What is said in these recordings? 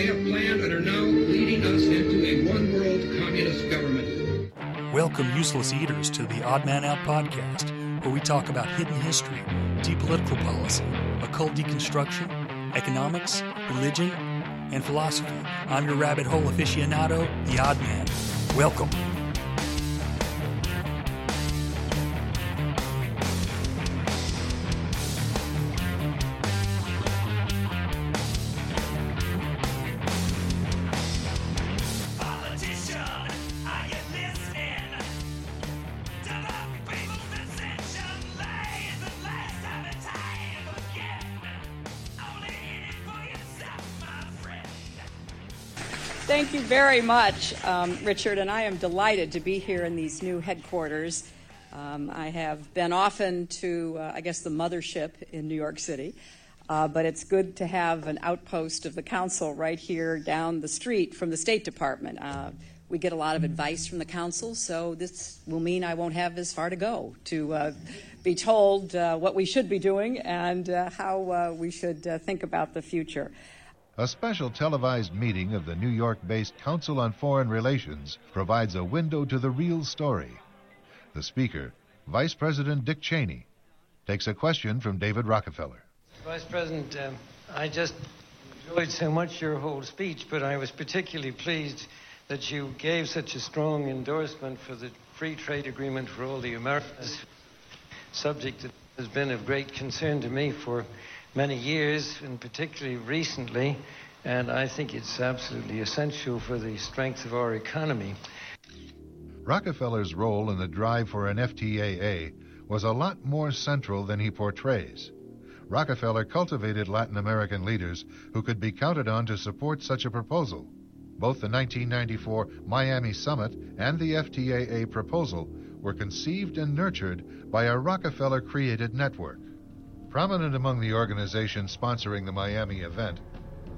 They have planned and are now leading us into a one world communist government. Welcome, useless eaters, to the Odd Man Out podcast, where we talk about hidden history, deep political policy, occult deconstruction, economics, religion, and philosophy. I'm your rabbit hole aficionado, the Odd Man. Welcome. Very much, um, Richard, and I am delighted to be here in these new headquarters. Um, I have been often to, uh, I guess, the mothership in New York City, uh, but it's good to have an outpost of the council right here down the street from the State Department. Uh, we get a lot of advice from the council, so this will mean I won't have as far to go to uh, be told uh, what we should be doing and uh, how we should think about the future. A special televised meeting of the New York based Council on Foreign Relations provides a window to the real story. The speaker, Vice President Dick Cheney, takes a question from David Rockefeller. Vice President, um, I just enjoyed so much your whole speech, but I was particularly pleased that you gave such a strong endorsement for the free trade agreement for all the Americas, subject that has been of great concern to me for many years, and particularly recently, and I think it's absolutely essential for the strength of our economy. Rockefeller's role in the drive for an FTAA was a lot more central than he portrays. Rockefeller cultivated Latin American leaders who could be counted on to support such a proposal. Both the 1994 Miami Summit and the FTAA proposal were conceived and nurtured by a Rockefeller created network. Prominent among the organizations sponsoring the Miami event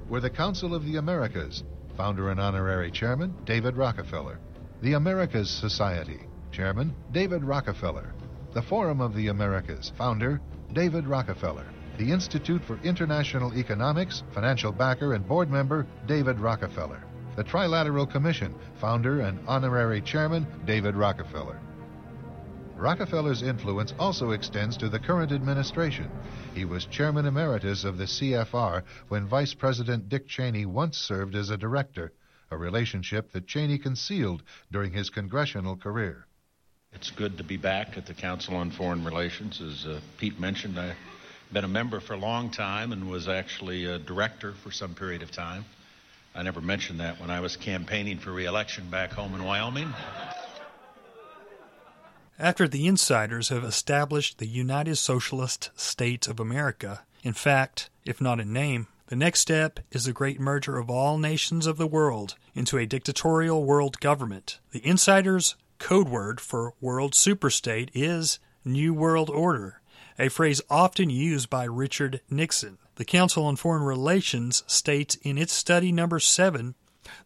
were the Council of the Americas, founder and honorary chairman David Rockefeller, the Americas Society, chairman David Rockefeller, the Forum of the Americas, founder David Rockefeller, the Institute for International Economics, financial backer and board member David Rockefeller, the Trilateral Commission, founder and honorary chairman David Rockefeller. Rockefeller's influence also extends to the current administration. He was chairman emeritus of the CFR when Vice President Dick Cheney once served as a director, a relationship that Cheney concealed during his congressional career. It's good to be back at the Council on Foreign Relations. As uh, Pete mentioned, I've been a member for a long time and was actually a director for some period of time. I never mentioned that when I was campaigning for reelection back home in Wyoming. After the insiders have established the United Socialist States of America, in fact, if not in name, the next step is the great merger of all nations of the world into a dictatorial world government. The insiders' code word for world superstate is New World Order, a phrase often used by Richard Nixon. The Council on Foreign Relations states in its study number 7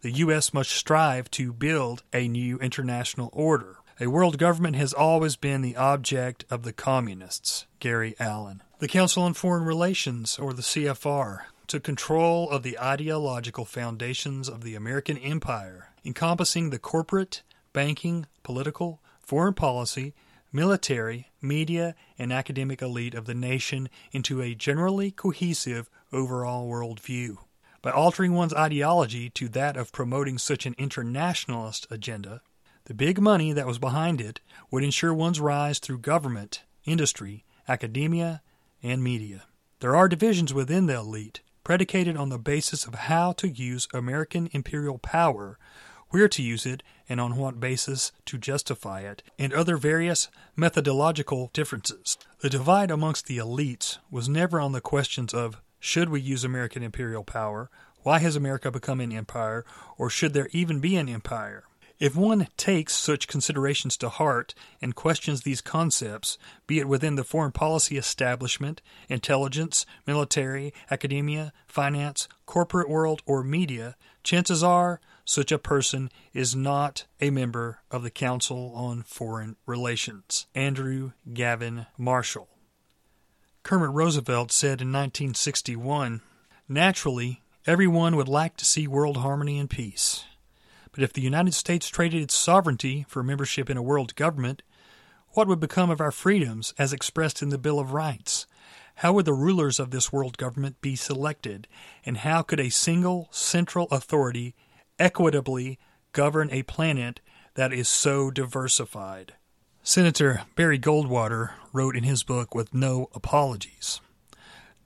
the U.S. must strive to build a new international order. A world government has always been the object of the communists. Gary Allen. The Council on Foreign Relations, or the CFR, took control of the ideological foundations of the American empire, encompassing the corporate, banking, political, foreign policy, military, media, and academic elite of the nation into a generally cohesive overall worldview. By altering one's ideology to that of promoting such an internationalist agenda, the big money that was behind it would ensure one's rise through government, industry, academia, and media. There are divisions within the elite predicated on the basis of how to use American imperial power, where to use it, and on what basis to justify it, and other various methodological differences. The divide amongst the elites was never on the questions of should we use American imperial power, why has America become an empire, or should there even be an empire? If one takes such considerations to heart and questions these concepts, be it within the foreign policy establishment, intelligence, military, academia, finance, corporate world, or media, chances are such a person is not a member of the Council on Foreign Relations. Andrew Gavin Marshall. Kermit Roosevelt said in 1961 Naturally, everyone would like to see world harmony and peace. But if the United States traded its sovereignty for membership in a world government, what would become of our freedoms as expressed in the Bill of Rights? How would the rulers of this world government be selected? And how could a single central authority equitably govern a planet that is so diversified? Senator Barry Goldwater wrote in his book With No Apologies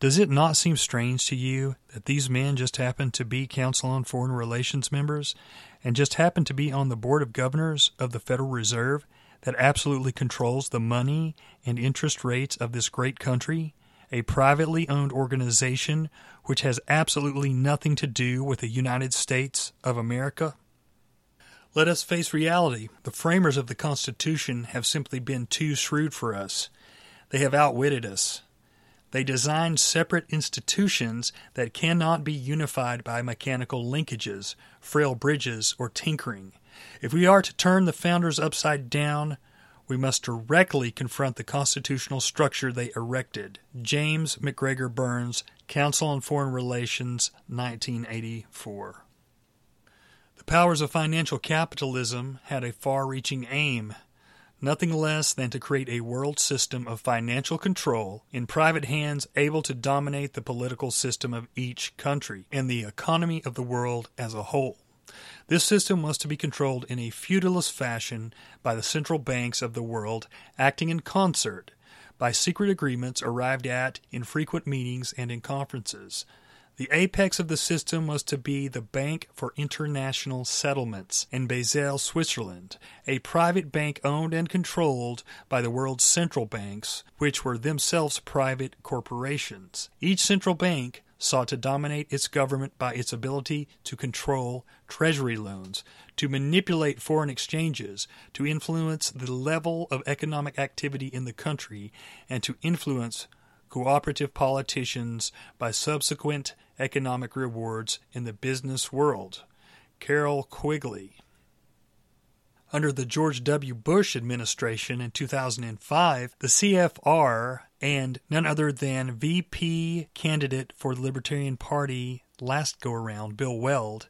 Does it not seem strange to you that these men just happen to be Council on Foreign Relations members and just happen to be on the Board of Governors of the Federal Reserve that absolutely controls the money and interest rates of this great country, a privately owned organization which has absolutely nothing to do with the United States of America? Let us face reality. The framers of the Constitution have simply been too shrewd for us. They have outwitted us. They designed separate institutions that cannot be unified by mechanical linkages, frail bridges, or tinkering. If we are to turn the founders upside down, we must directly confront the constitutional structure they erected. James MacGregor Burns, Council on Foreign Relations, 1984. The powers of financial capitalism had a far reaching aim nothing less than to create a world system of financial control in private hands able to dominate the political system of each country and the economy of the world as a whole. This system was to be controlled in a feudalist fashion by the central banks of the world acting in concert, by secret agreements arrived at in frequent meetings and in conferences. The apex of the system was to be the Bank for International Settlements in Basel, Switzerland, a private bank owned and controlled by the world's central banks, which were themselves private corporations. Each central bank sought to dominate its government by its ability to control treasury loans, to manipulate foreign exchanges, to influence the level of economic activity in the country, and to influence cooperative politicians by subsequent economic rewards in the business world. Carroll Quigley. Under the George W. Bush administration in 2005, the CFR and none other than VP candidate for the Libertarian Party last go around, Bill Weld,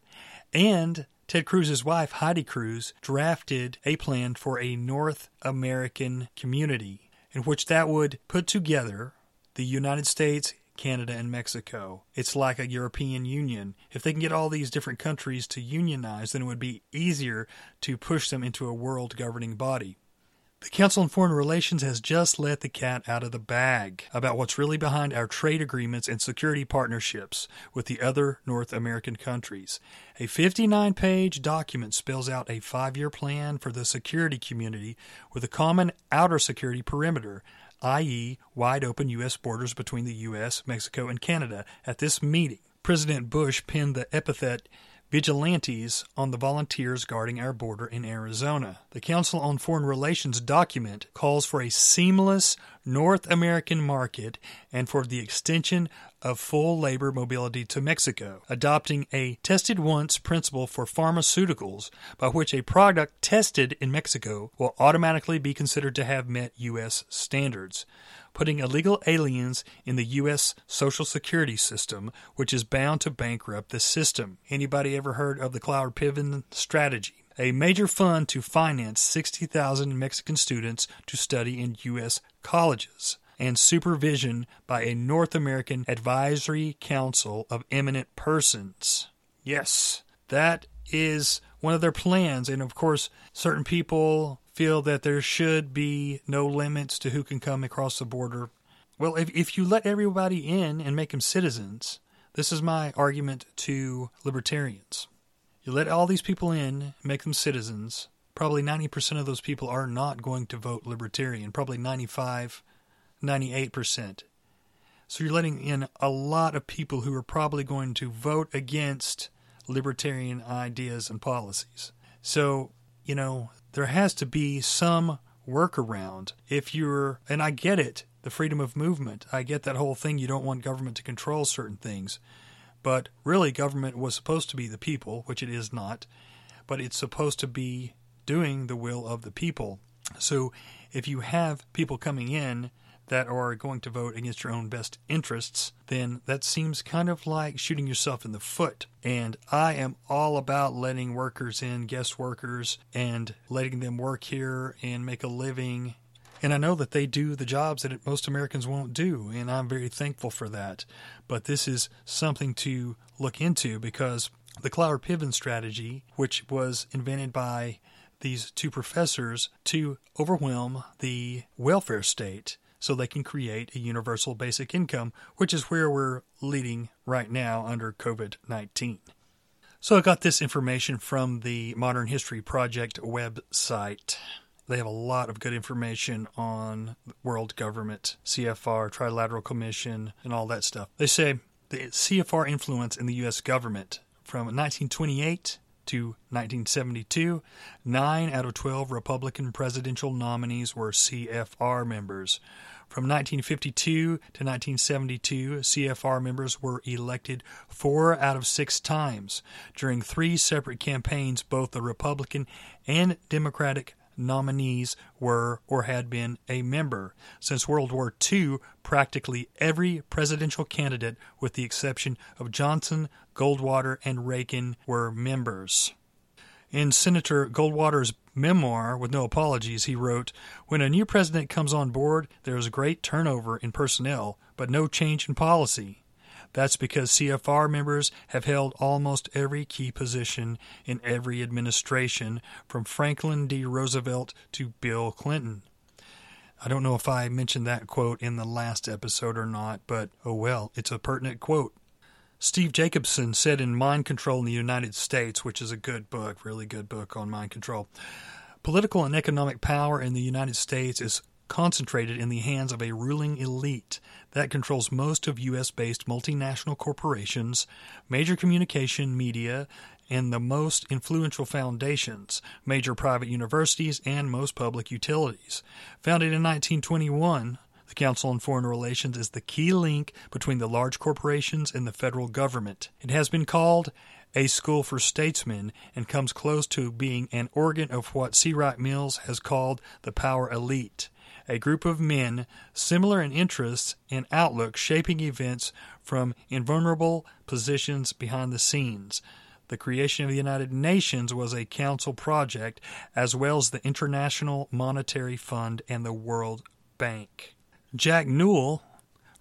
and Ted Cruz's wife, Heidi Cruz, drafted a plan for a North American community in which that would put together the United States, Canada, and Mexico. It's like a European Union. If they can get all these different countries to unionize, then it would be easier to push them into a world governing body. The Council on Foreign Relations has just let the cat out of the bag about what's really behind our trade agreements and security partnerships with the other North American countries. A 59 page document spells out a five year plan for the security community with a common outer security perimeter, i.e., wide open U.S. borders between the U.S., Mexico, and Canada. At this meeting, President Bush pinned the epithet vigilantes on the volunteers guarding our border in Arizona. The Council on Foreign Relations document calls for a seamless North American market and for the extension of full labor mobility to Mexico, adopting a tested once principle for pharmaceuticals by which a product tested in Mexico will automatically be considered to have met U.S. standards putting illegal aliens in the U.S. Social Security system, which is bound to bankrupt the system. Anybody ever heard of the Cloward Piven strategy? A major fund to finance 60,000 Mexican students to study in U.S. colleges. and supervision by a North American Advisory Council of Eminent Persons. Yes, that is one of their plans. And of course, certain people feel that there should be no limits to who can come across the border. Well, if, if you let everybody in and make them citizens, this is my argument to libertarians. You let all these people in, make them citizens. Probably 90% of those people are not going to vote libertarian, probably 95, 98%. So you're letting in a lot of people who are probably going to vote against libertarian ideas and policies. So, you know, there has to be some workaround. If you're, and I get it, the freedom of movement, I get that whole thing. You don't want government to control certain things. But really, government was supposed to be the people, which it is not, but it's supposed to be doing the will of the people. So if you have people coming in that are going to vote against your own best interests, then that seems kind of like shooting yourself in the foot. And I am all about letting workers in, guest workers, and letting them work here and make a living. And I know that they do the jobs that most Americans won't do, and I'm very thankful for that. But this is something to look into because the Cloward Piven strategy, which was invented by these two professors to overwhelm the welfare state so they can create a universal basic income, which is where we're leading right now under COVID 19. So I got this information from the Modern History Project website. They have a lot of good information on world government, CFR, Trilateral Commission, and all that stuff. They say the CFR influence in the U.S. government from 1928 to 1972, 9 out of 12 Republican presidential nominees were CFR members. From 1952 to 1972, CFR members were elected four out of six times. During three separate campaigns, both the Republican and Democratic nominees were or had been a member. Since World War II, practically every presidential candidate, with the exception of Johnson, Goldwater, and Reagan, were members. In Senator Goldwater's memoir, With No Apologies, he wrote When a new president comes on board, there is great turnover in personnel, but no change in policy. That's because CFR members have held almost every key position in every administration, from Franklin D. Roosevelt to Bill Clinton. I don't know if I mentioned that quote in the last episode or not, but oh well, it's a pertinent quote. Steve Jacobson said in Mind Control in the United States, which is a good book, really good book on mind control. Political and economic power in the United States is concentrated in the hands of a ruling elite that controls most of U.S. based multinational corporations, major communication media, and the most influential foundations, major private universities, and most public utilities. Founded in 1921, the Council on Foreign Relations is the key link between the large corporations and the federal government. It has been called a school for statesmen and comes close to being an organ of what C. Wright Mills has called the power elite a group of men similar in interests and outlook shaping events from invulnerable positions behind the scenes. The creation of the United Nations was a council project, as well as the International Monetary Fund and the World Bank. Jack Newell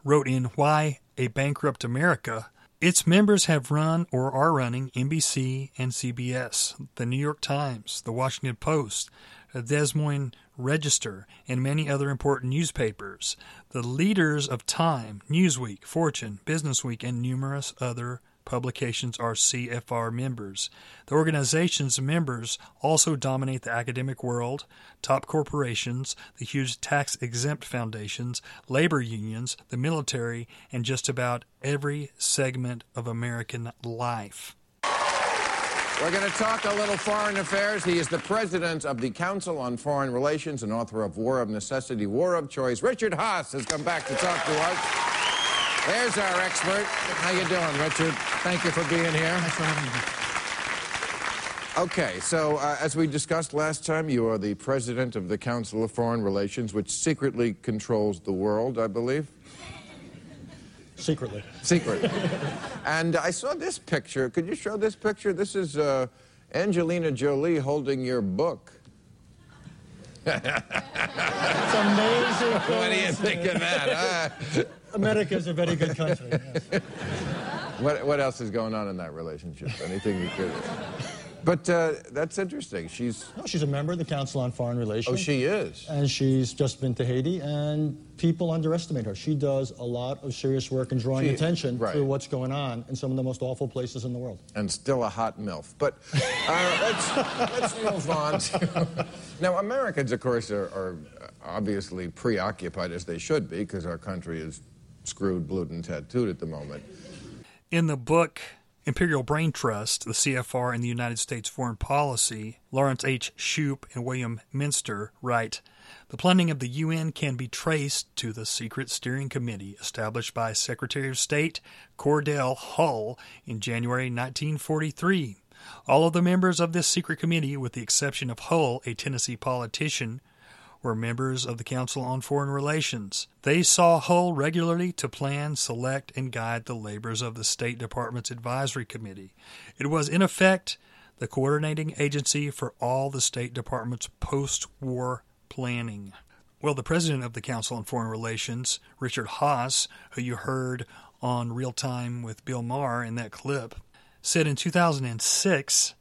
wrote in Why a Bankrupt America its members have run or are running NBC and CBS, the New York Times, the Washington Post, the Des Moines Register, and many other important newspapers. The leaders of Time, Newsweek, Fortune, Businessweek, and numerous other publications are CFR members. The organization's members also dominate the academic world, top corporations, the huge tax exempt foundations, labor unions, the military, and just about every segment of American life. We're going to talk a little foreign affairs. He is the president of the Council on Foreign Relations and author of War of Necessity, War of Choice. Richard Haass has come back to talk to us. There's our expert. How you doing, Richard? Thank you for being here. Thanks for having me. Okay, so uh, as we discussed last time, you are the president of the Council of Foreign Relations, which secretly controls the world, I believe. Secretly. Secret. and I saw this picture. Could you show this picture? This is uh, Angelina Jolie holding your book. It's amazing. What do you think of that? huh? America's a very good country. yes. What, what else is going on in that relationship? Anything you could. But uh, that's interesting. She's. No, she's a member of the Council on Foreign Relations. Oh, she is. And she's just been to Haiti, and people underestimate her. She does a lot of serious work in drawing She- attention right. to what's going on in some of the most awful places in the world. And still a hot MILF. But uh, let's, let's move on to. Now, Americans, of course, are, are obviously preoccupied, as they should be, because our country is screwed, blued, and tattooed at the moment. In the book Imperial Brain Trust, the CFR and the United States Foreign Policy, Lawrence H. Shoup and William Minter write The planning of the UN can be traced to the secret steering committee established by Secretary of State Cordell Hull in January 1943. All of the members of this secret committee, with the exception of Hull, a Tennessee politician, were members of the Council on Foreign Relations. They saw Hull regularly to plan, select, and guide the labors of the State Department's Advisory Committee. It was, in effect, the coordinating agency for all the State Department's post war planning. Well, the president of the Council on Foreign Relations, Richard Haass, who you heard on Real Time with Bill Maher in that clip, said in 2006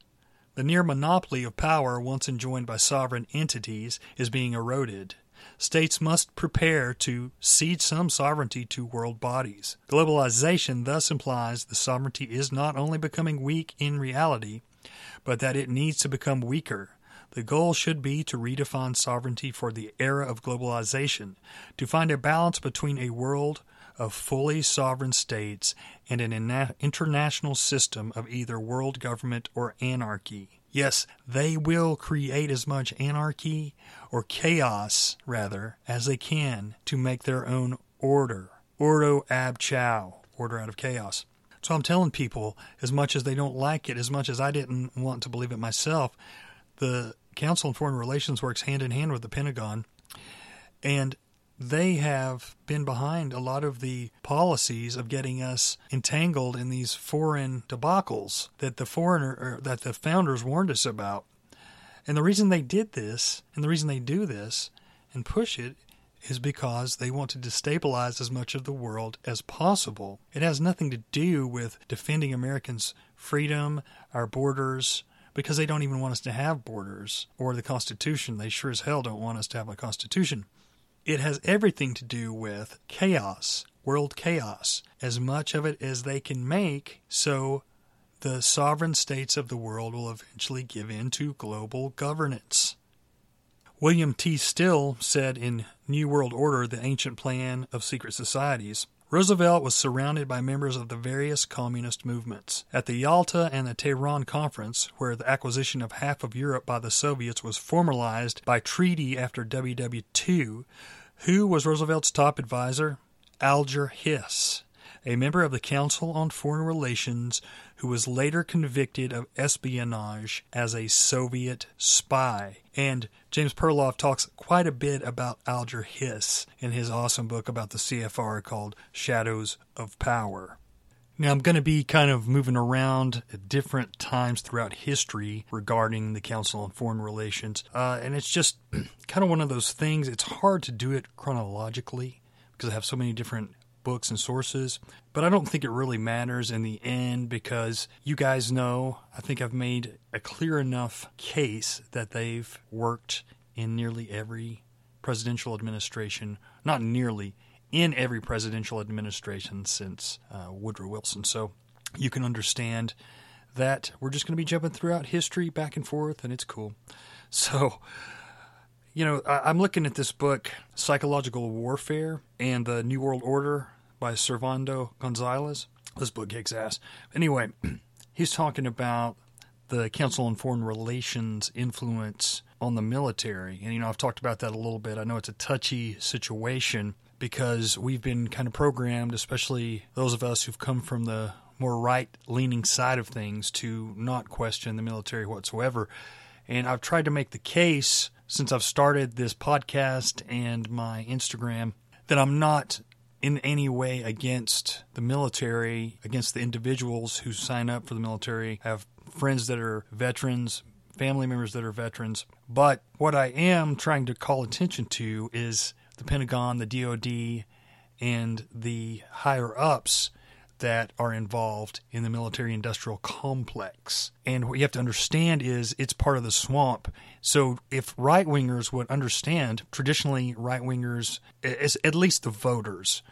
the near monopoly of power once enjoyed by sovereign entities is being eroded. States must prepare to cede some sovereignty to world bodies. Globalization thus implies the sovereignty is not only becoming weak in reality, but that it needs to become weaker. The goal should be to redefine sovereignty for the era of globalization, to find a balance between a world of fully sovereign states and an ina- international system of either world government or anarchy. Yes, they will create as much anarchy or chaos, rather, as they can to make their own order. Ordo ab chao, order out of chaos. So I'm telling people, as much as they don't like it, as much as I didn't want to believe it myself, the Council on Foreign Relations works hand in hand with the Pentagon, and they have been behind a lot of the policies of getting us entangled in these foreign debacles that the foreigner or that the founders warned us about. And the reason they did this, and the reason they do this and push it is because they want to destabilize as much of the world as possible. It has nothing to do with defending Americans' freedom, our borders, because they don't even want us to have borders or the Constitution. They sure as hell don't want us to have a Constitution. It has everything to do with chaos, world chaos, as much of it as they can make so the sovereign states of the world will eventually give in to global governance. William T. Still said in New World Order, The Ancient Plan of Secret Societies, Roosevelt was surrounded by members of the various communist movements. At the Yalta and the Tehran Conference, where the acquisition of half of Europe by the Soviets was formalized by treaty after WW2, who was Roosevelt's top advisor? Alger Hiss, a member of the Council on Foreign Relations who was later convicted of espionage as a Soviet spy. And James Perloff talks quite a bit about Alger Hiss in his awesome book about the CFR called Shadows of Power. Now, I'm going to be kind of moving around at different times throughout history regarding the Council on Foreign Relations. Uh, and it's just kind of one of those things, it's hard to do it chronologically because I have so many different books and sources. But I don't think it really matters in the end because you guys know, I think I've made a clear enough case that they've worked in nearly every presidential administration, not nearly, in every presidential administration since uh, Woodrow Wilson. So you can understand that we're just going to be jumping throughout history back and forth, and it's cool. So, you know, I, I'm looking at this book, Psychological Warfare and the New World Order by Servando Gonzalez. This book kicks ass. Anyway, he's talking about the Council on Foreign Relations influence on the military. And, you know, I've talked about that a little bit. I know it's a touchy situation because we've been kind of programmed, especially those of us who've come from the more right leaning side of things, to not question the military whatsoever. And I've tried to make the case since I've started this podcast and my Instagram that I'm not in any way against the military, against the individuals who sign up for the military. I have friends that are veterans, family members that are veterans, But what I am trying to call attention to is the Pentagon, the DoD, and the higher ups that are involved in the military industrial complex. And what you have to understand is it's part of the swamp. So if right wingers would understand, traditionally right wingers, at least the voters,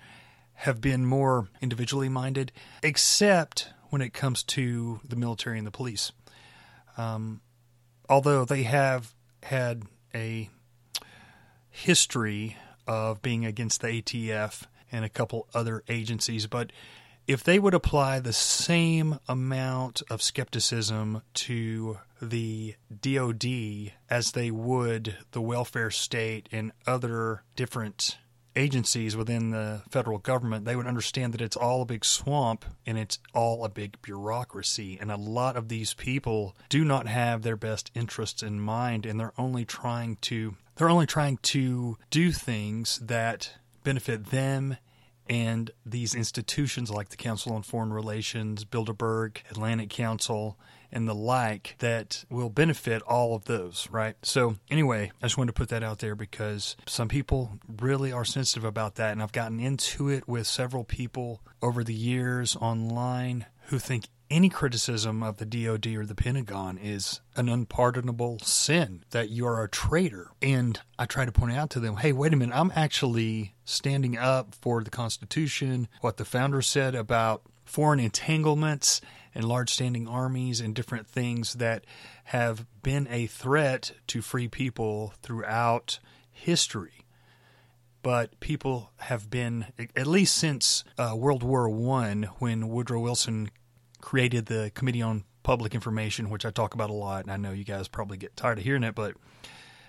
have been more individually minded, except when it comes to the military and the police. Um, although they have had a history of being against the ATF and a couple other agencies, but if they would apply the same amount of skepticism to the DoD as they would the welfare state and other different agencies within the federal government, they would understand that it's all a big swamp and it's all a big bureaucracy. And a lot of these people do not have their best interests in mind and they're only trying to they're only trying to do things that benefit them and these institutions like the Council on Foreign Relations, Bilderberg, Atlantic Council, and the like that will benefit all of those, right? So, anyway, I just wanted to put that out there because some people really are sensitive about that. And I've gotten into it with several people over the years online who think any criticism of the DoD or the Pentagon is an unpardonable sin, that you are a traitor. And I try to point out to them, hey, wait a minute, I'm actually standing up for the Constitution, what the founder said about foreign entanglements and large standing armies and different things that have been a threat to free people throughout history but people have been at least since uh, World War One, when Woodrow Wilson created the Committee on Public Information, which I talk about a lot, and I know you guys probably get tired of hearing it, but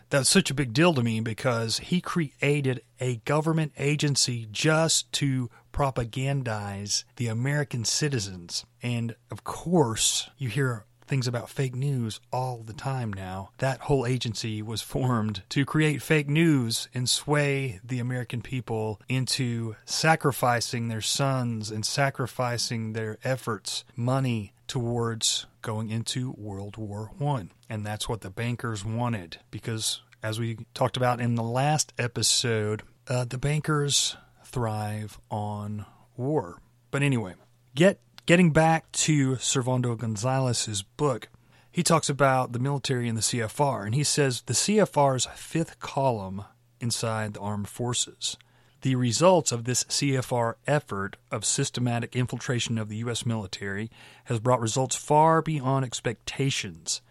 that's such a big deal to me because he created a government agency just to propagandize the American citizens. And of course, you hear things about fake news all the time now. That whole agency was formed to create fake news and sway the American people into sacrificing their sons and sacrificing their efforts, money towards going into World War 1. And that's what the bankers wanted because as we talked about in the last episode, uh, the bankers thrive on war. But anyway, get Getting back to Servando Gonzalez's book, he talks about the military and the CFR, and he says the CFR's fifth column inside the armed forces. The results of this CFR effort of systematic infiltration of the U.S. military has brought results far beyond expectations.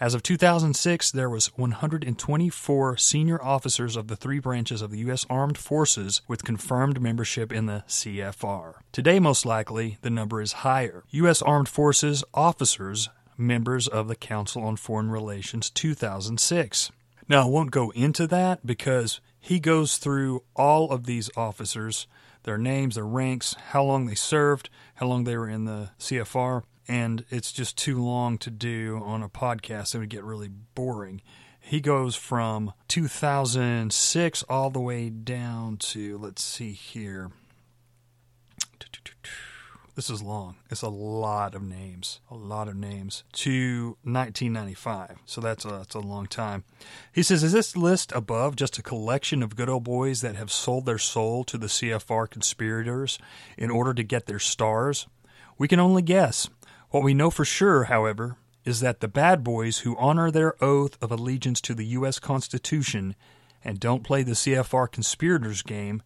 As of 2006, there was 124 senior officers of the three branches of the U.S. Armed Forces with confirmed membership in the CFR. Today, most likely, the number is higher. U.S. Armed Forces officers, members of the Council on Foreign Relations 2006. Now, I won't go into that because he goes through all of these officers, their names, their ranks, how long they served, how long they were in the CFR and it's just too long to do on a podcast. It would get really boring. He goes from 2006 all the way down to, let's see here. This is long. It's a lot of names, a lot of names to 1995. So that's a, that's a long time. He says, Is this list above just a collection of good old boys that have sold their soul to the CFR conspirators in order to get their stars? We can only guess. What we know for sure, however, is that the bad boys who honor their oath of allegiance to the U.S. Constitution and don't play the CFR conspirators game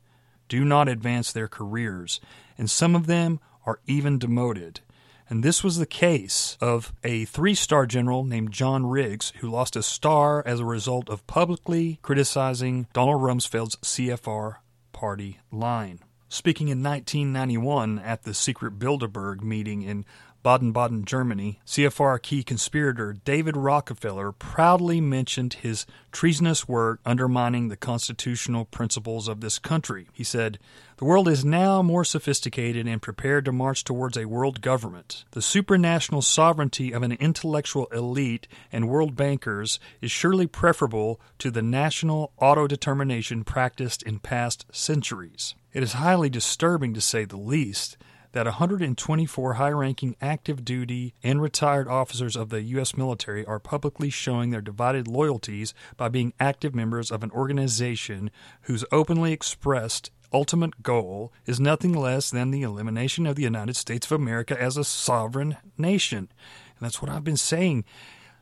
do not advance their careers, and some of them are even demoted. And this was the case of a three star general named John Riggs, who lost a star as a result of publicly criticizing Donald Rumsfeld's CFR party line. Speaking in 1991 at the secret Bilderberg meeting in Baden Baden, Germany, CFR key conspirator David Rockefeller proudly mentioned his treasonous work undermining the constitutional principles of this country. He said, The world is now more sophisticated and prepared to march towards a world government. The supranational sovereignty of an intellectual elite and world bankers is surely preferable to the national autodetermination practiced in past centuries. It is highly disturbing, to say the least, that 124 high ranking active duty and retired officers of the U.S. military are publicly showing their divided loyalties by being active members of an organization whose openly expressed ultimate goal is nothing less than the elimination of the United States of America as a sovereign nation. And that's what I've been saying.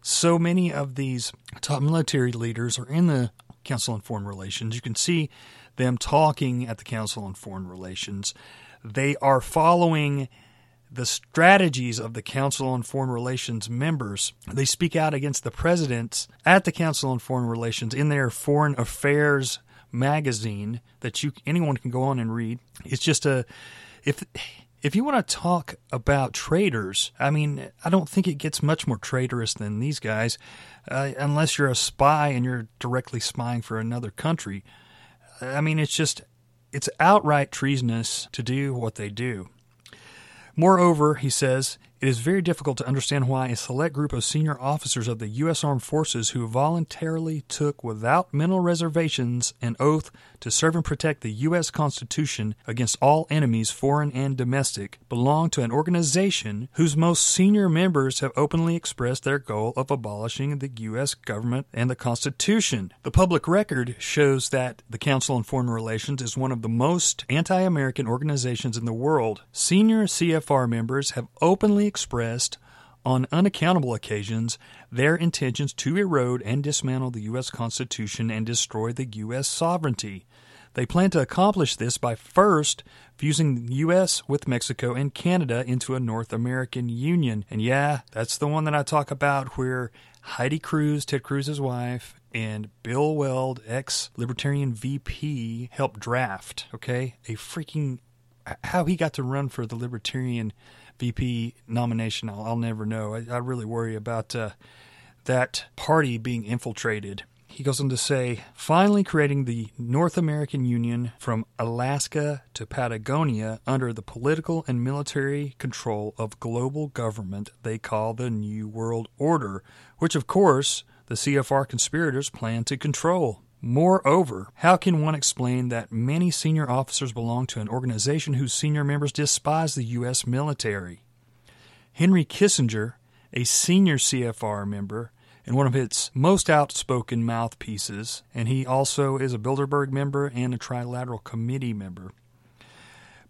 So many of these top military leaders are in the Council on Foreign Relations. You can see them talking at the Council on Foreign Relations. They are following the strategies of the Council on Foreign Relations members. They speak out against the presidents at the Council on Foreign Relations in their foreign affairs magazine that you anyone can go on and read. It's just a if if you want to talk about traitors, I mean, I don't think it gets much more traitorous than these guys, uh, unless you're a spy and you're directly spying for another country. I mean, it's just it's outright treasonous to do what they do. Moreover, he says, it is very difficult to understand why a select group of senior officers of the U.S. Armed Forces who voluntarily took without mental reservations an oath to serve and protect the U.S. Constitution against all enemies, foreign and domestic, belong to an organization whose most senior members have openly expressed their goal of abolishing the U.S. government and the Constitution. The public record shows that the Council on Foreign Relations is one of the most anti American organizations in the world. Senior CFR members have openly expressed on unaccountable occasions their intentions to erode and dismantle the U.S. Constitution and destroy the U.S. sovereignty. They plan to accomplish this by first fusing the U.S. with Mexico and Canada into a North American Union. And yeah, that's the one that I talk about where Heidi Cruz, Ted Cruz's wife, and Bill Weld, ex Libertarian VP, helped draft, okay? A freaking. How he got to run for the Libertarian VP nomination, I'll, I'll never know. I, I, really worry about uh, that party being infiltrated. He goes on to say, finally creating the North American Union from Alaska to Patagonia under the political and military control of global government they call the New World Order, which of course the CFR conspirators plan to control. Moreover, how can one explain that many senior officers belong to an organization whose senior members despise the U.S. military? Henry Kissinger, a senior CFR member and one of its most outspoken mouthpieces, and he also is a Bilderberg member and a Trilateral Committee member.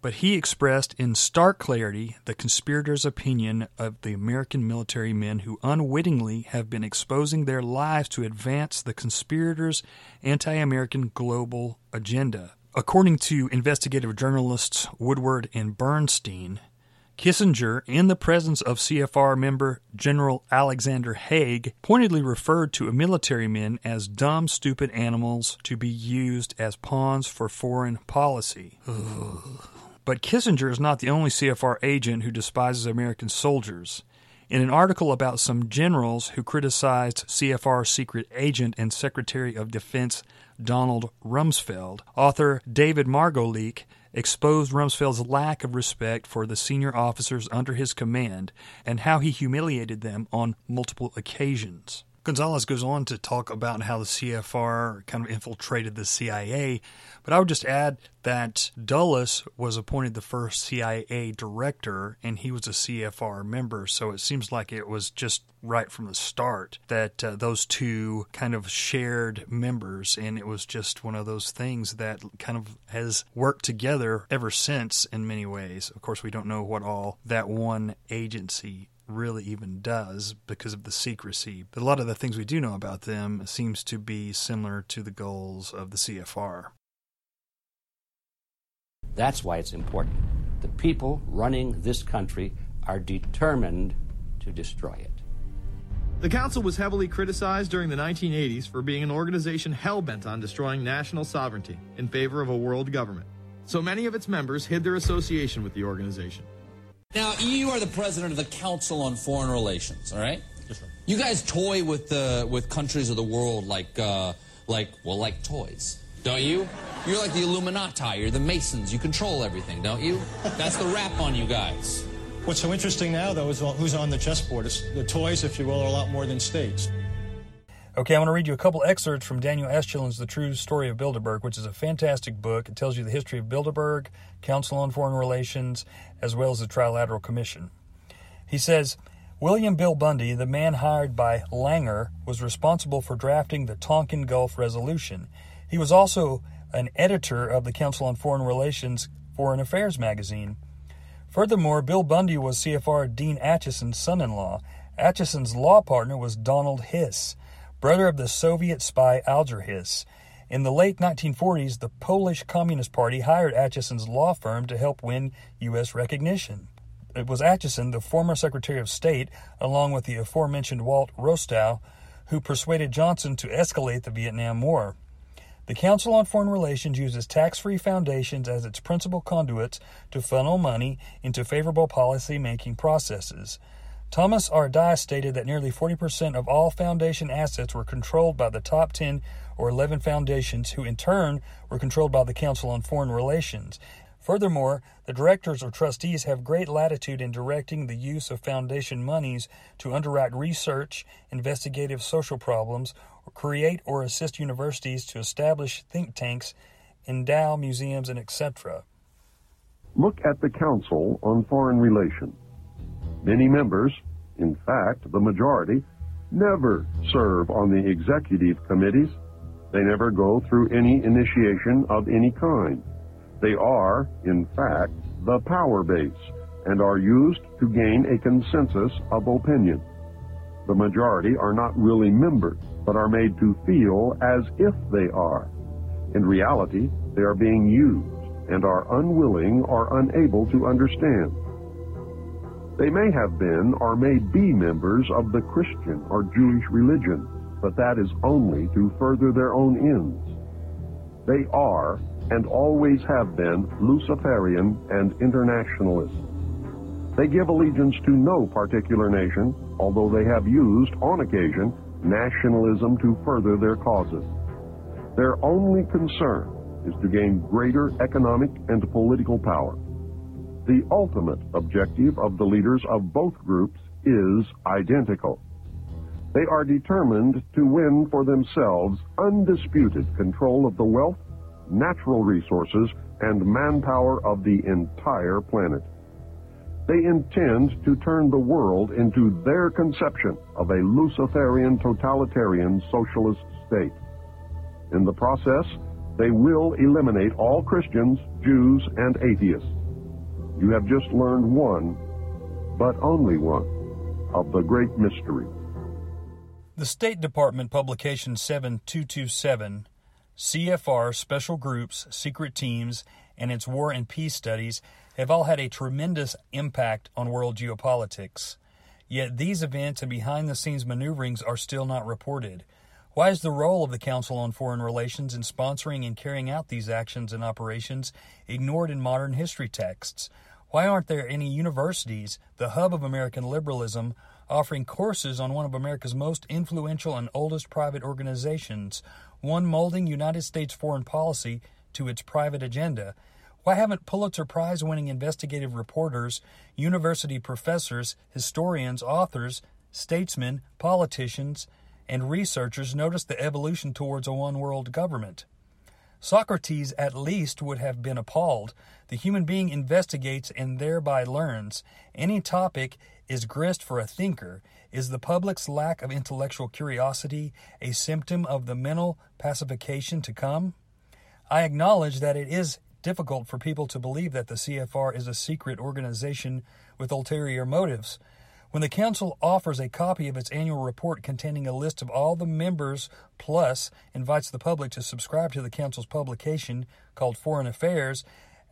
But he expressed in stark clarity the conspirators' opinion of the American military men who unwittingly have been exposing their lives to advance the conspirators' anti American global agenda. According to investigative journalists Woodward and Bernstein, Kissinger, in the presence of CFR member General Alexander Haig, pointedly referred to military men as dumb, stupid animals to be used as pawns for foreign policy. But Kissinger is not the only CFR agent who despises American soldiers. In an article about some generals who criticized CFR secret agent and Secretary of Defense Donald Rumsfeld, author David Margolick exposed Rumsfeld's lack of respect for the senior officers under his command and how he humiliated them on multiple occasions. Gonzalez goes on to talk about how the CFR kind of infiltrated the CIA, but I would just add that Dulles was appointed the first CIA director and he was a CFR member, so it seems like it was just right from the start that uh, those two kind of shared members, and it was just one of those things that kind of has worked together ever since in many ways. Of course, we don't know what all that one agency really even does because of the secrecy. But a lot of the things we do know about them seems to be similar to the goals of the CFR. That's why it's important. The people running this country are determined to destroy it. The Council was heavily criticized during the 1980s for being an organization hell bent on destroying national sovereignty in favor of a world government. So many of its members hid their association with the organization. Now, you are the president of the Council on Foreign Relations, all right? Yes, sir. You guys toy with the with countries of the world like uh, like well, like toys, don't you? You're like the Illuminati. You're the Masons. You control everything, don't you? That's the rap on you guys. What's so interesting now, though, is who's on the chessboard. It's the toys, if you will, are a lot more than states. Okay, I'm going to read you a couple excerpts from Daniel Estulin's The True Story of Bilderberg, which is a fantastic book. It tells you the history of Bilderberg, Council on Foreign Relations, as well as the Trilateral Commission. He says, William Bill Bundy, the man hired by Langer, was responsible for drafting the Tonkin Gulf Resolution. He was also an editor of the Council on Foreign Relations Foreign Affairs magazine. Furthermore, Bill Bundy was CFR Dean Acheson's son in law. Acheson's law partner was Donald Hiss, brother of the Soviet spy Alger Hiss. In the late 1940s, the Polish Communist Party hired Acheson's law firm to help win U.S. recognition. It was Acheson, the former Secretary of State, along with the aforementioned Walt Rostow, who persuaded Johnson to escalate the Vietnam War. The Council on Foreign Relations uses tax free foundations as its principal conduits to funnel money into favorable policy making processes. Thomas R. Dye stated that nearly 40% of all foundation assets were controlled by the top 10 or 11 foundations, who in turn were controlled by the Council on Foreign Relations. Furthermore, the directors or trustees have great latitude in directing the use of foundation monies to underwrite research, investigative social problems, or create or assist universities to establish think tanks, endow museums, and etc. Look at the Council on Foreign Relations. Many members, in fact, the majority, never serve on the executive committees. They never go through any initiation of any kind. They are, in fact, the power base and are used to gain a consensus of opinion. The majority are not really members, but are made to feel as if they are. In reality, they are being used and are unwilling or unable to understand. They may have been or may be members of the Christian or Jewish religion, but that is only to further their own ends. They are and always have been Luciferian and internationalist. They give allegiance to no particular nation, although they have used, on occasion, nationalism to further their causes. Their only concern is to gain greater economic and political power. The ultimate objective of the leaders of both groups is identical. They are determined to win for themselves undisputed control of the wealth, natural resources, and manpower of the entire planet. They intend to turn the world into their conception of a Luciferian totalitarian socialist state. In the process, they will eliminate all Christians, Jews, and atheists. You have just learned one, but only one, of the great mystery. The State Department Publication 7227, CFR, Special Groups, Secret Teams, and its War and Peace Studies have all had a tremendous impact on world geopolitics. Yet these events and behind the scenes maneuverings are still not reported. Why is the role of the Council on Foreign Relations in sponsoring and carrying out these actions and operations ignored in modern history texts? Why aren't there any universities, the hub of American liberalism, offering courses on one of America's most influential and oldest private organizations, one molding United States foreign policy to its private agenda? Why haven't Pulitzer Prize winning investigative reporters, university professors, historians, authors, statesmen, politicians, and researchers noticed the evolution towards a one world government? Socrates at least would have been appalled. The human being investigates and thereby learns. Any topic is grist for a thinker. Is the public's lack of intellectual curiosity a symptom of the mental pacification to come? I acknowledge that it is difficult for people to believe that the CFR is a secret organization with ulterior motives. When the Council offers a copy of its annual report containing a list of all the members, plus invites the public to subscribe to the Council's publication called Foreign Affairs,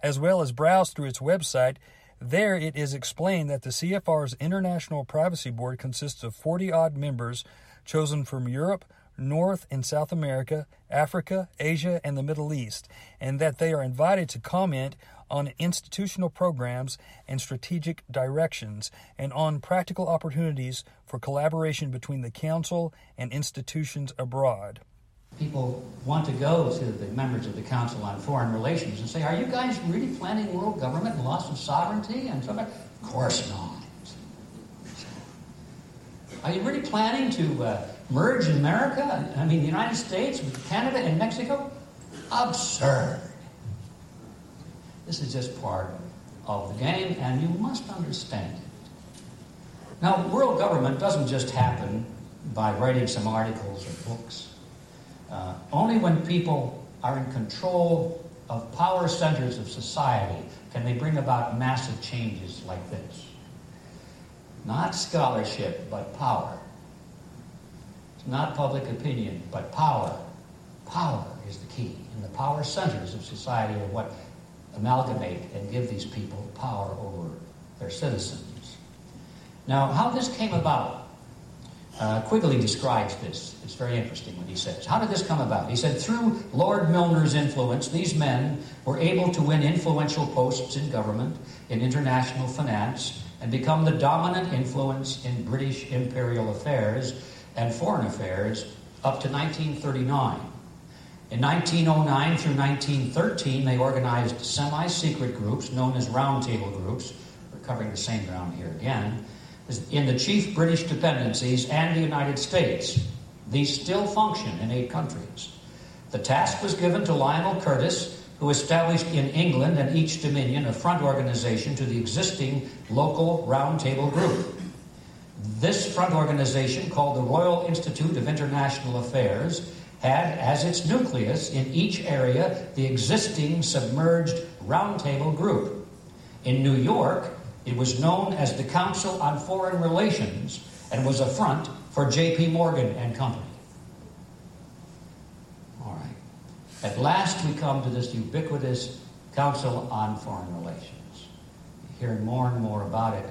as well as browse through its website, there it is explained that the CFR's International Privacy Board consists of 40 odd members chosen from Europe, North and South America, Africa, Asia, and the Middle East, and that they are invited to comment on institutional programs and strategic directions, and on practical opportunities for collaboration between the Council and institutions abroad. People want to go to the members of the Council on Foreign Relations and say, Are you guys really planning world government and loss of sovereignty and so? Of course not. Are you really planning to uh, Merge America, I mean the United States with Canada and Mexico? Absurd. This is just part of the game, and you must understand it. Now, world government doesn't just happen by writing some articles or books. Uh, only when people are in control of power centers of society can they bring about massive changes like this. Not scholarship, but power. Not public opinion, but power. Power is the key. And the power centers of society are what amalgamate and give these people power over their citizens. Now, how this came about, uh, Quigley describes this. It's very interesting what he says. How did this come about? He said, through Lord Milner's influence, these men were able to win influential posts in government, in international finance, and become the dominant influence in British imperial affairs and foreign affairs up to 1939. In 1909 through 1913, they organized semi secret groups known as roundtable groups. We're covering the same ground here again. In the chief British dependencies and the United States. These still function in eight countries. The task was given to Lionel Curtis, who established in England and each dominion a front organization to the existing local roundtable group. This front organization, called the Royal Institute of International Affairs, had as its nucleus in each area the existing submerged roundtable group. In New York, it was known as the Council on Foreign Relations and was a front for J.P. Morgan and Company. All right. At last, we come to this ubiquitous Council on Foreign Relations. Hearing more and more about it.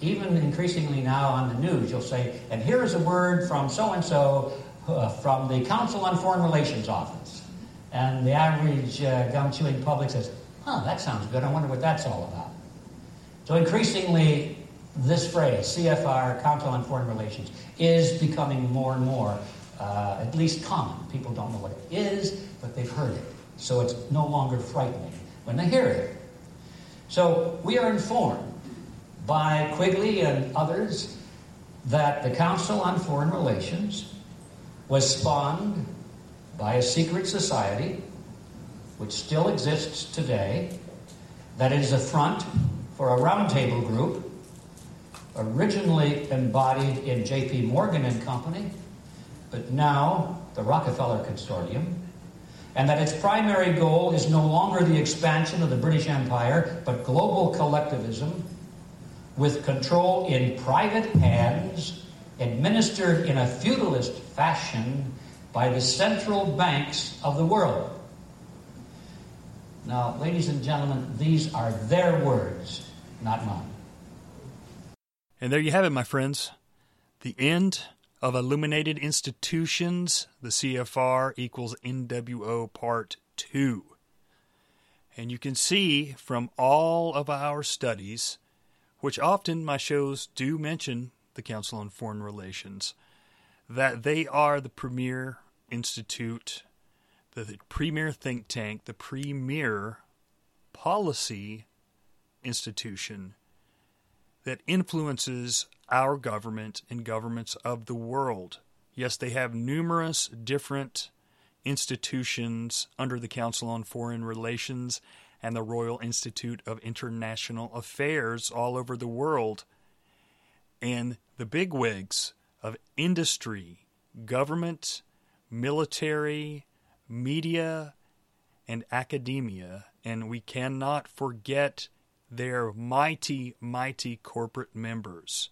Even increasingly now on the news, you'll say, and here is a word from so and so from the Council on Foreign Relations office. And the average uh, gum chewing public says, huh, that sounds good. I wonder what that's all about. So increasingly, this phrase, CFR, Council on Foreign Relations, is becoming more and more, uh, at least common. People don't know what it is, but they've heard it. So it's no longer frightening when they hear it. So we are informed by Quigley and others that the Council on Foreign Relations was spawned by a secret society which still exists today, that is a front for a roundtable group originally embodied in J.P. Morgan and Company, but now the Rockefeller Consortium, and that its primary goal is no longer the expansion of the British Empire, but global collectivism with control in private hands, administered in a feudalist fashion by the central banks of the world. Now, ladies and gentlemen, these are their words, not mine. And there you have it, my friends. The end of illuminated institutions, the CFR equals NWO Part 2. And you can see from all of our studies, which often my shows do mention the Council on Foreign Relations, that they are the premier institute, the, the premier think tank, the premier policy institution that influences our government and governments of the world. Yes, they have numerous different institutions under the Council on Foreign Relations and the Royal Institute of International Affairs all over the world. And the bigwigs of industry, government, military, media, and academia. And we cannot forget their mighty, mighty corporate members.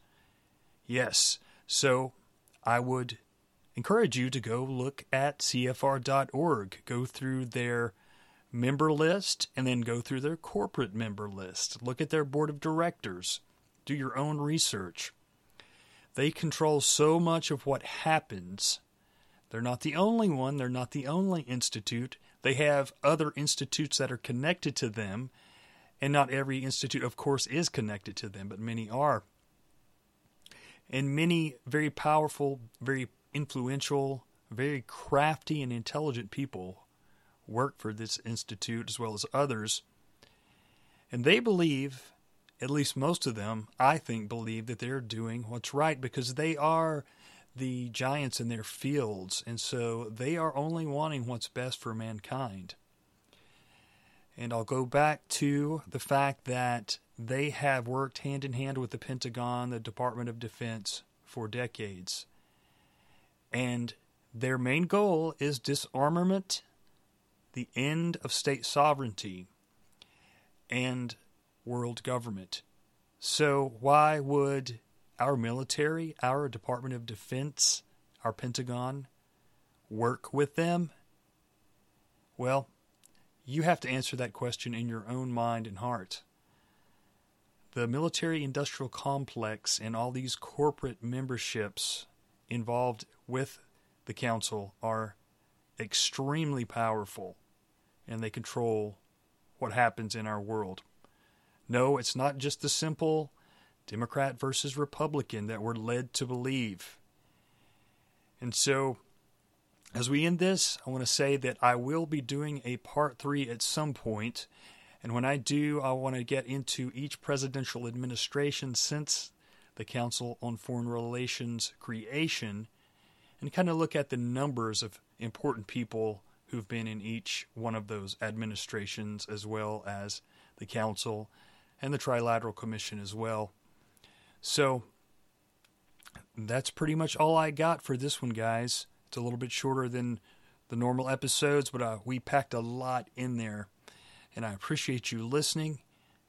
Yes, so I would encourage you to go look at CFR.org, go through their member list, and then go through their corporate member list. Look at their board of directors. Do your own research. They control so much of what happens. They're not the only one, they're not the only institute. They have other institutes that are connected to them, and not every institute, of course, is connected to them, but many are. And many very powerful, very influential, very crafty, and intelligent people work for this institute as well as others. And they believe, at least most of them, I think, believe that they're doing what's right because they are the giants in their fields, and so they are only wanting what's best for mankind. And I'll go back to the fact that they have worked hand in hand with the Pentagon, the Department of Defense, for decades. And their main goal is disarmament, the end of state sovereignty, and world government. So, why would our military, our Department of Defense, our Pentagon work with them? Well, you have to answer that question in your own mind and heart. The military industrial complex and all these corporate memberships involved with the council are extremely powerful and they control what happens in our world. No, it's not just the simple Democrat versus Republican that we're led to believe. And so, as we end this, I want to say that I will be doing a part three at some point. And when I do, I want to get into each presidential administration since the Council on Foreign Relations creation and kind of look at the numbers of important people who've been in each one of those administrations, as well as the Council and the Trilateral Commission as well. So that's pretty much all I got for this one, guys. It's a little bit shorter than the normal episodes, but uh, we packed a lot in there. And I appreciate you listening.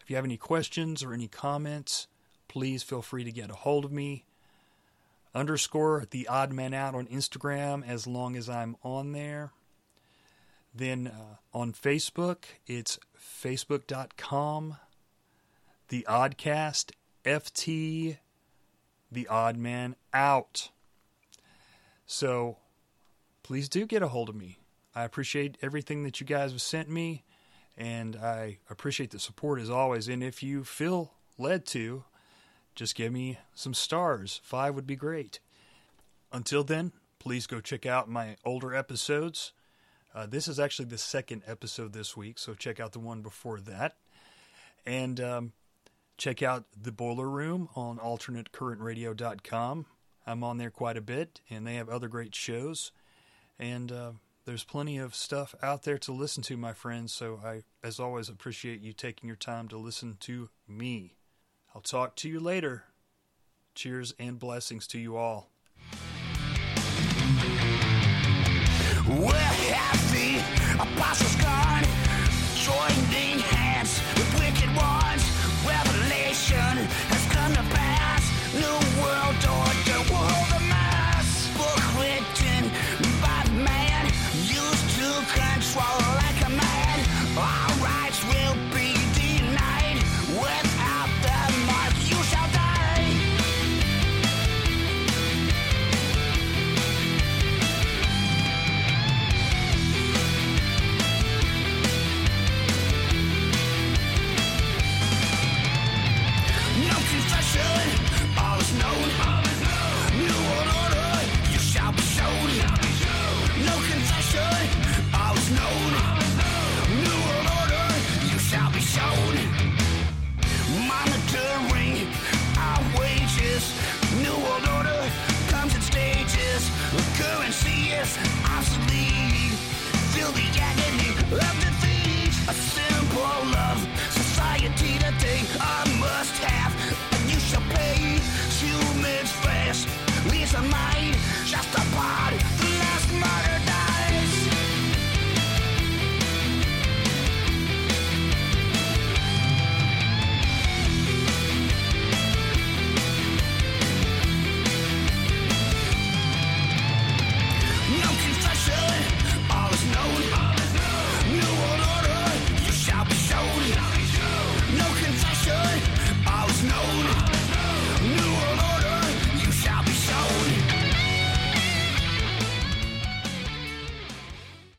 If you have any questions or any comments, please feel free to get a hold of me. Underscore the odd man out on Instagram as long as I'm on there. Then uh, on Facebook, it's facebook.com, the oddcast, FT, the odd man out. So please do get a hold of me. I appreciate everything that you guys have sent me, and I appreciate the support as always. And if you feel led to, just give me some stars. Five would be great. Until then, please go check out my older episodes. Uh, this is actually the second episode this week, so check out the one before that. And um, check out the Boiler Room on alternatecurrentradio.com. I'm on there quite a bit, and they have other great shows. And uh, there's plenty of stuff out there to listen to, my friends. So I, as always, appreciate you taking your time to listen to me. I'll talk to you later. Cheers and blessings to you all. Where apostles gone?